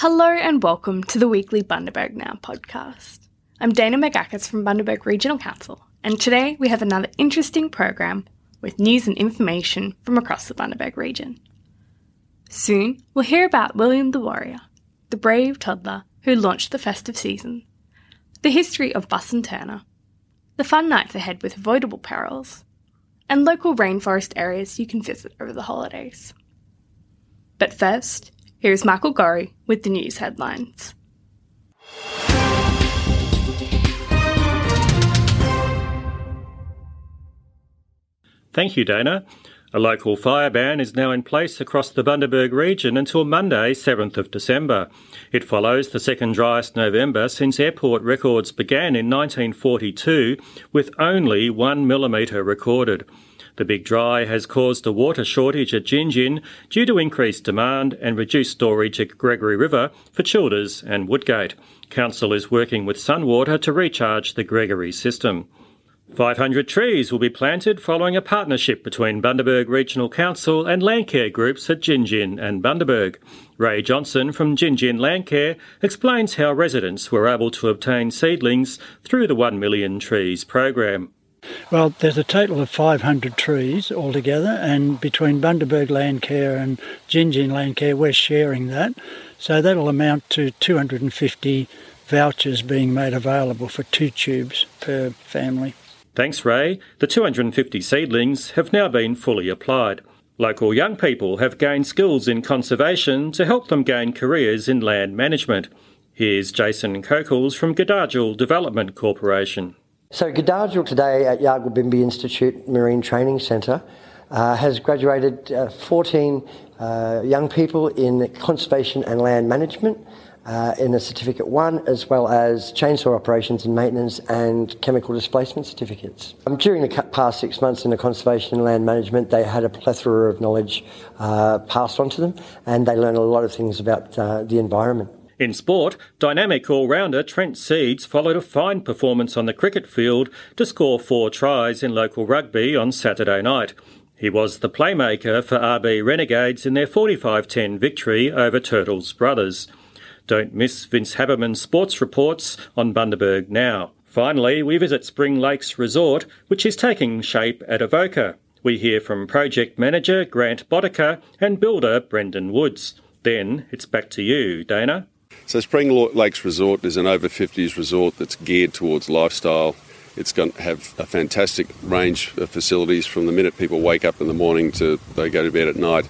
Hello and welcome to the weekly Bundaberg Now podcast. I'm Dana McGackis from Bundaberg Regional Council, and today we have another interesting program with news and information from across the Bundaberg region. Soon, we'll hear about William the Warrior, the brave toddler who launched the festive season, the history of Buss and Turner, the fun nights ahead with avoidable perils, and local rainforest areas you can visit over the holidays. But first, here's Michael Gorry with the news headlines. Thank you, Dana. A local fire ban is now in place across the Bundaberg region until Monday, 7th of December. It follows the second driest November since airport records began in 1942, with only one millimetre recorded. The big dry has caused a water shortage at Gin due to increased demand and reduced storage at Gregory River for Childers and Woodgate. Council is working with Sunwater to recharge the Gregory system. 500 trees will be planted following a partnership between Bundaberg Regional Council and Landcare groups at Gin and Bundaberg. Ray Johnson from Gin Landcare explains how residents were able to obtain seedlings through the 1 Million Trees program. Well, there's a total of 500 trees altogether, and between Bundaberg Landcare and Gin Landcare, we're sharing that. So that'll amount to 250 vouchers being made available for two tubes per family. Thanks, Ray. The 250 seedlings have now been fully applied. Local young people have gained skills in conservation to help them gain careers in land management. Here's Jason Kokels from Gidarjil Development Corporation. So, Gidarjil today at Yagwabimbi Institute Marine Training Centre uh, has graduated uh, 14 uh, young people in conservation and land management uh, in a certificate one, as well as chainsaw operations and maintenance and chemical displacement certificates. Um, during the past six months in the conservation and land management, they had a plethora of knowledge uh, passed on to them, and they learned a lot of things about uh, the environment. In sport, dynamic all-rounder Trent Seeds followed a fine performance on the cricket field to score four tries in local rugby on Saturday night. He was the playmaker for RB Renegades in their 45-10 victory over Turtles Brothers. Don't miss Vince Haberman's sports reports on Bundaberg now. Finally, we visit Spring Lakes Resort, which is taking shape at Avoca. We hear from project manager Grant Boddicker and builder Brendan Woods. Then it's back to you, Dana. So, Spring Lakes Resort is an over 50s resort that's geared towards lifestyle. It's going to have a fantastic range of facilities from the minute people wake up in the morning to they go to bed at night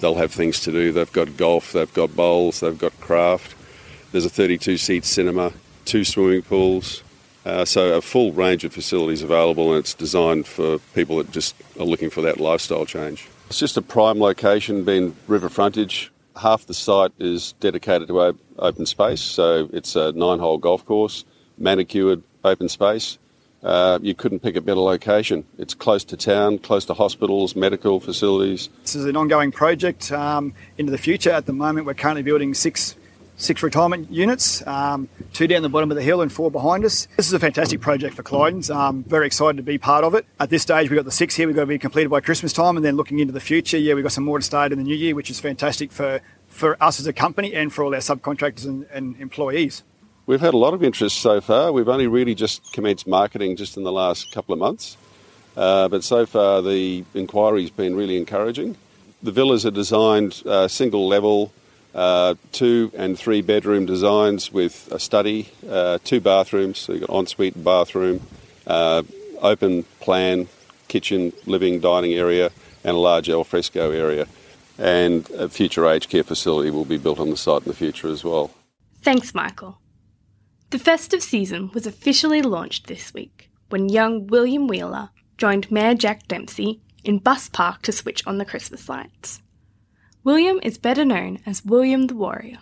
they'll have things to do. They've got golf, they've got bowls, they've got craft. There's a 32 seat cinema, two swimming pools. Uh, so a full range of facilities available, and it's designed for people that just are looking for that lifestyle change. It's just a prime location, being river frontage. Half the site is dedicated to open space, so it's a nine-hole golf course, manicured open space. Uh, you couldn't pick a better location. It's close to town, close to hospitals, medical facilities. This is an ongoing project um, into the future. At the moment, we're currently building six six retirement units, um, two down the bottom of the hill and four behind us. This is a fantastic project for Clydens. Um, very excited to be part of it. At this stage, we've got the six here. We've got to be completed by Christmas time, and then looking into the future, yeah, we've got some more to start in the new year, which is fantastic for for us as a company and for all our subcontractors and, and employees. We've had a lot of interest so far. We've only really just commenced marketing just in the last couple of months. Uh, but so far, the inquiry's been really encouraging. The villas are designed uh, single level, uh, two and three bedroom designs with a study, uh, two bathrooms, so you've got ensuite bathroom, uh, open plan kitchen, living, dining area, and a large alfresco area. And a future aged care facility will be built on the site in the future as well. Thanks, Michael. The festive season was officially launched this week when young William Wheeler joined Mayor Jack Dempsey in Buss Park to switch on the Christmas lights. William is better known as William the Warrior,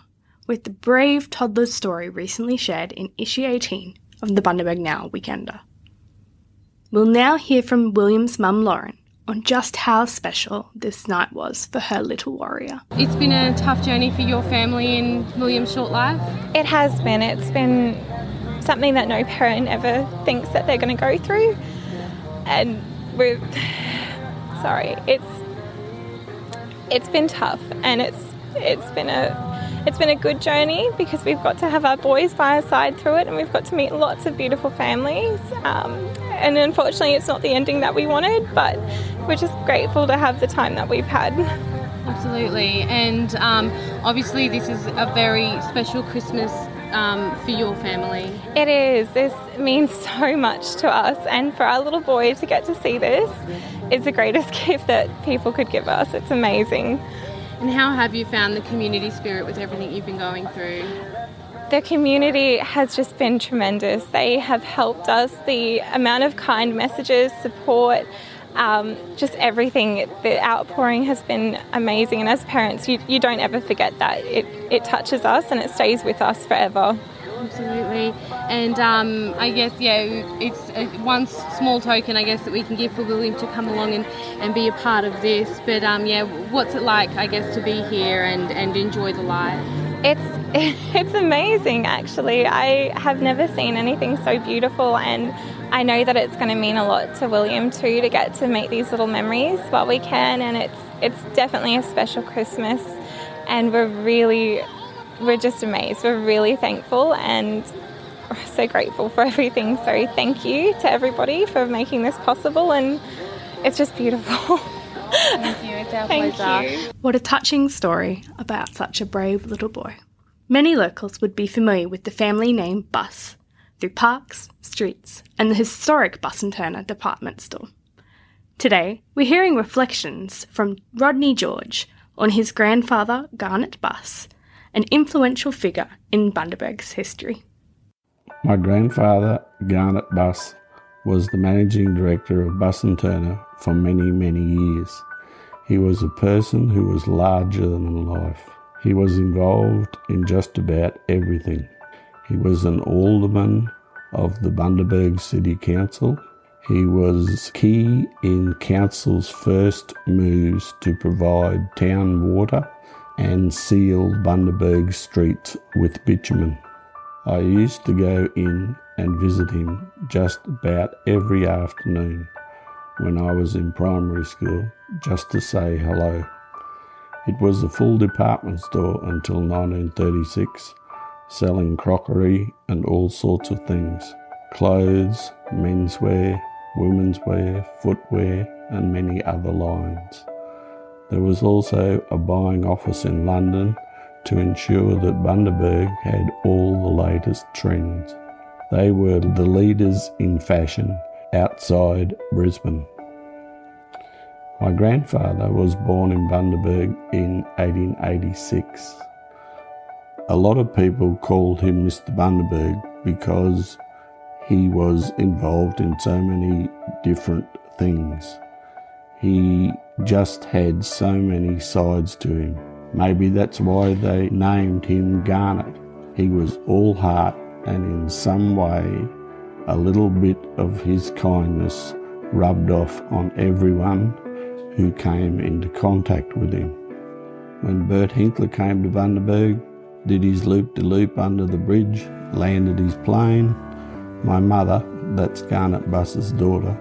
with the brave toddler's story recently shared in issue 18 of the Bundaberg Now Weekender. We'll now hear from William's mum Lauren on just how special this night was for her little warrior. It's been a tough journey for your family in William's short life. It has been. It's been something that no parent ever thinks that they're going to go through. And we're sorry, it's it's been tough and it's it's been a it's been a good journey because we've got to have our boys by our side through it and we've got to meet lots of beautiful families. Um, and unfortunately, it's not the ending that we wanted, but we're just grateful to have the time that we've had. Absolutely, and um, obviously, this is a very special Christmas um, for your family. It is. This means so much to us, and for our little boy to get to see this is the greatest gift that people could give us. It's amazing. And how have you found the community spirit with everything you've been going through? The community has just been tremendous. They have helped us. The amount of kind messages, support, um, just everything, the outpouring has been amazing. And as parents, you, you don't ever forget that. It, it touches us and it stays with us forever. Absolutely. And um, I guess, yeah, it's a, one small token, I guess, that we can give for William to come along and, and be a part of this. But um, yeah, what's it like, I guess, to be here and, and enjoy the lights? It's it's amazing actually. I have never seen anything so beautiful and I know that it's going to mean a lot to William too to get to make these little memories while we can and it's it's definitely a special Christmas and we're really we're just amazed. We're really thankful and so grateful for everything. So thank you to everybody for making this possible and it's just beautiful. Thank you. It's our Thank pleasure. you. What a touching story about such a brave little boy. Many locals would be familiar with the family name Buss through parks, streets, and the historic Buss and Turner department store. Today, we're hearing reflections from Rodney George on his grandfather, Garnet Buss, an influential figure in Bundaberg's history. My grandfather, Garnet Buss, was the managing director of Buss and Turner for many, many years. He was a person who was larger than life. He was involved in just about everything. He was an alderman of the Bundaberg City Council. He was key in council's first moves to provide town water and seal Bundaberg streets with bitumen. I used to go in and visit him just about every afternoon when I was in primary school just to say hello. It was a full department store until 1936, selling crockery and all sorts of things clothes, menswear, women's wear, footwear, and many other lines. There was also a buying office in London to ensure that Bundaberg had all the latest trends. They were the leaders in fashion outside Brisbane. My grandfather was born in Bundaberg in 1886. A lot of people called him Mr. Bundaberg because he was involved in so many different things. He just had so many sides to him. Maybe that's why they named him Garnet. He was all heart and in some way a little bit of his kindness rubbed off on everyone who came into contact with him. When Bert Hinkler came to Bundaberg, did his loop de loop under the bridge, landed his plane, my mother, that's Garnet Buss's daughter,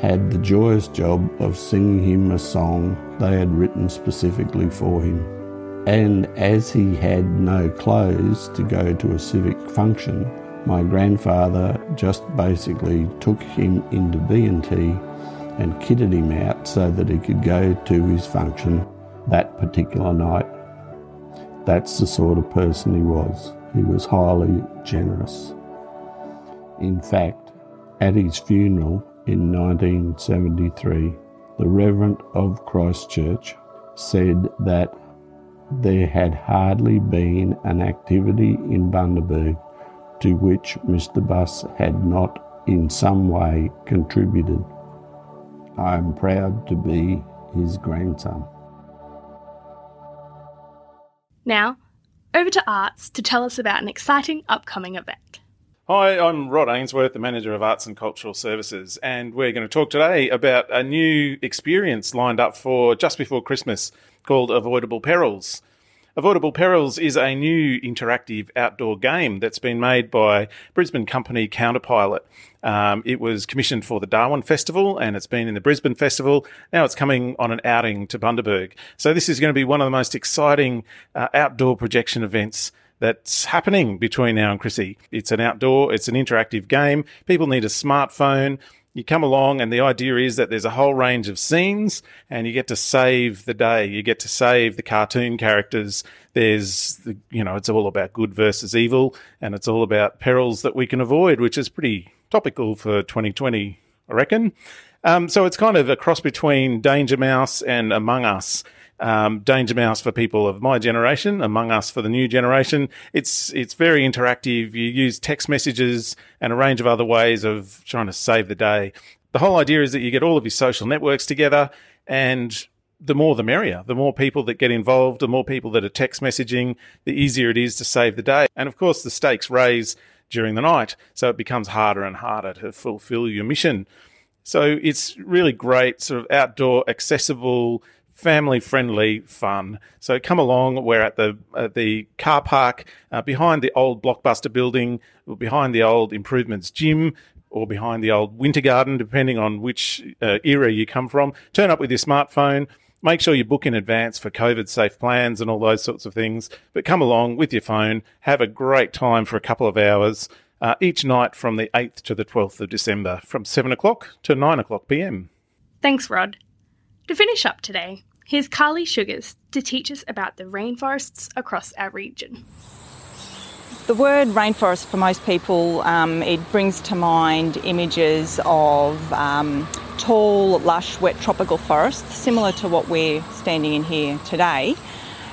had the joyous job of singing him a song they had written specifically for him. And as he had no clothes to go to a civic function, my grandfather just basically took him into B&T and kitted him out so that he could go to his function that particular night. That's the sort of person he was. He was highly generous. In fact, at his funeral in 1973, the Reverend of Christchurch said that there had hardly been an activity in Bundaberg to which Mr. Buss had not in some way contributed. I am proud to be his grandson. Now, over to Arts to tell us about an exciting upcoming event. Hi, I'm Rod Ainsworth, the Manager of Arts and Cultural Services, and we're going to talk today about a new experience lined up for just before Christmas called Avoidable Perils. Avoidable Perils is a new interactive outdoor game that's been made by Brisbane company Counterpilot. Um, it was commissioned for the Darwin Festival and it's been in the Brisbane Festival. Now it's coming on an outing to Bundaberg. So this is going to be one of the most exciting uh, outdoor projection events that's happening between now and Chrissy. It's an outdoor, it's an interactive game. People need a smartphone you come along and the idea is that there's a whole range of scenes and you get to save the day. You get to save the cartoon characters. There's, the, you know, it's all about good versus evil and it's all about perils that we can avoid, which is pretty topical for 2020, I reckon. Um, so it's kind of a cross between Danger Mouse and Among Us um, Danger Mouse for people of my generation, Among Us for the new generation. It's it's very interactive. You use text messages and a range of other ways of trying to save the day. The whole idea is that you get all of your social networks together, and the more the merrier. The more people that get involved, the more people that are text messaging, the easier it is to save the day. And of course, the stakes raise during the night, so it becomes harder and harder to fulfill your mission. So it's really great, sort of outdoor, accessible family friendly fun. So come along. We're at the at the car park uh, behind the old Blockbuster building, behind the old Improvements gym, or behind the old Winter Garden, depending on which uh, era you come from. Turn up with your smartphone. Make sure you book in advance for COVID safe plans and all those sorts of things. But come along with your phone. Have a great time for a couple of hours. Uh, each night from the 8th to the 12th of December, from 7 o'clock to 9 o'clock pm. Thanks, Rod. To finish up today, here's Carly Sugars to teach us about the rainforests across our region. The word rainforest for most people, um, it brings to mind images of um, tall, lush, wet tropical forests, similar to what we're standing in here today.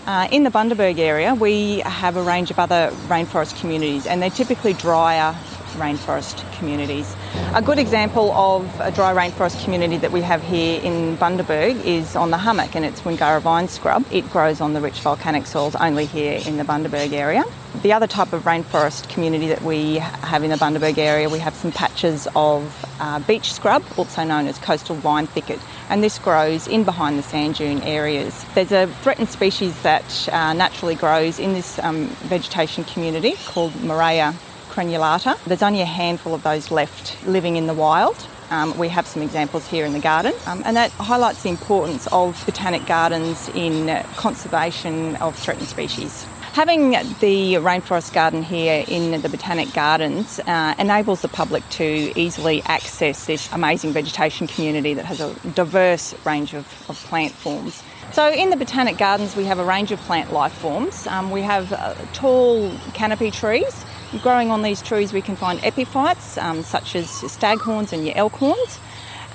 Uh, in the Bundaberg area, we have a range of other rainforest communities, and they're typically drier rainforest communities. A good example of a dry rainforest community that we have here in Bundaberg is on the hummock and it's Woongarra vine scrub. It grows on the rich volcanic soils only here in the Bundaberg area. The other type of rainforest community that we have in the Bundaberg area, we have some patches of uh, beach scrub, also known as coastal vine thicket, and this grows in behind the sand dune areas. There's a threatened species that uh, naturally grows in this um, vegetation community called Murraya crenulata. There's only a handful of those left living in the wild. Um, we have some examples here in the garden, um, and that highlights the importance of botanic gardens in conservation of threatened species. Having the rainforest garden here in the Botanic Gardens uh, enables the public to easily access this amazing vegetation community that has a diverse range of, of plant forms. So, in the Botanic Gardens, we have a range of plant life forms. Um, we have uh, tall canopy trees Growing on these trees, we can find epiphytes um, such as staghorns and your elkhorns.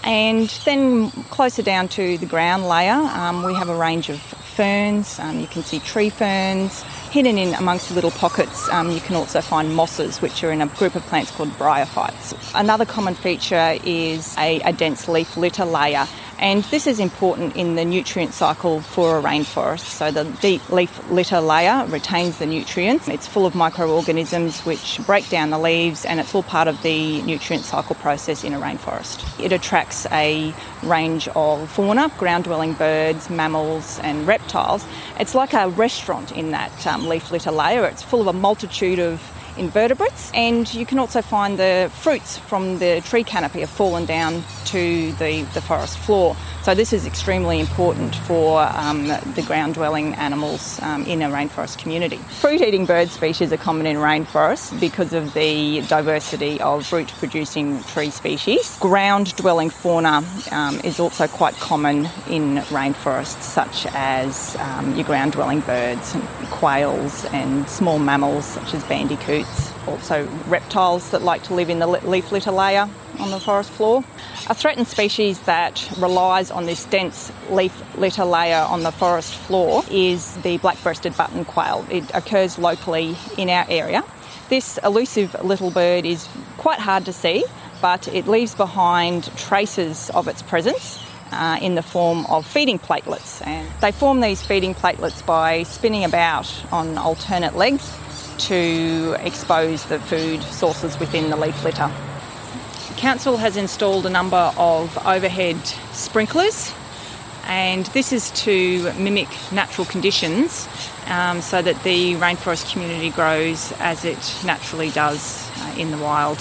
And then closer down to the ground layer, um, we have a range of ferns. Um, you can see tree ferns. Hidden in amongst the little pockets, um, you can also find mosses, which are in a group of plants called bryophytes. Another common feature is a, a dense leaf litter layer. And this is important in the nutrient cycle for a rainforest. So the deep leaf litter layer retains the nutrients. It's full of microorganisms which break down the leaves and it's all part of the nutrient cycle process in a rainforest. It attracts a range of fauna, ground dwelling birds, mammals and reptiles. It's like a restaurant in that um, leaf litter layer. It's full of a multitude of invertebrates, and you can also find the fruits from the tree canopy have fallen down to the, the forest floor. So this is extremely important for um, the ground dwelling animals um, in a rainforest community. Fruit eating bird species are common in rainforests because of the diversity of fruit producing tree species. Ground dwelling fauna um, is also quite common in rainforests, such as um, your ground dwelling birds, quails, and small mammals such as bandicoots. Also, reptiles that like to live in the leaf litter layer on the forest floor. A threatened species that relies on this dense leaf litter layer on the forest floor is the black breasted button quail. It occurs locally in our area. This elusive little bird is quite hard to see, but it leaves behind traces of its presence. Uh, in the form of feeding platelets. And they form these feeding platelets by spinning about on alternate legs to expose the food sources within the leaf litter. Council has installed a number of overhead sprinklers and this is to mimic natural conditions um, so that the rainforest community grows as it naturally does uh, in the wild.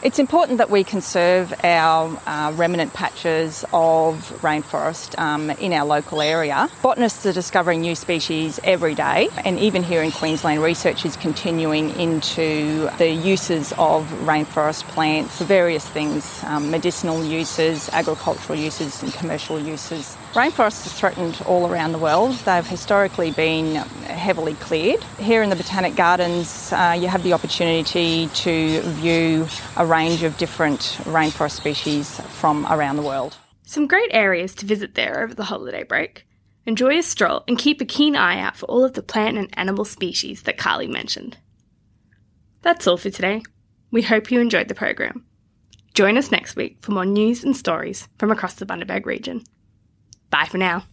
It's important that we conserve our uh, remnant patches of rainforest um, in our local area. Botanists are discovering new species every day, and even here in Queensland, research is continuing into the uses of rainforest plants for various things um, medicinal uses, agricultural uses, and commercial uses. Rainforests are threatened all around the world. They've historically been heavily cleared. Here in the Botanic Gardens, uh, you have the opportunity to view a range of different rainforest species from around the world. Some great areas to visit there over the holiday break. Enjoy a stroll and keep a keen eye out for all of the plant and animal species that Carly mentioned. That's all for today. We hope you enjoyed the program. Join us next week for more news and stories from across the Bundaberg region. Bye for now.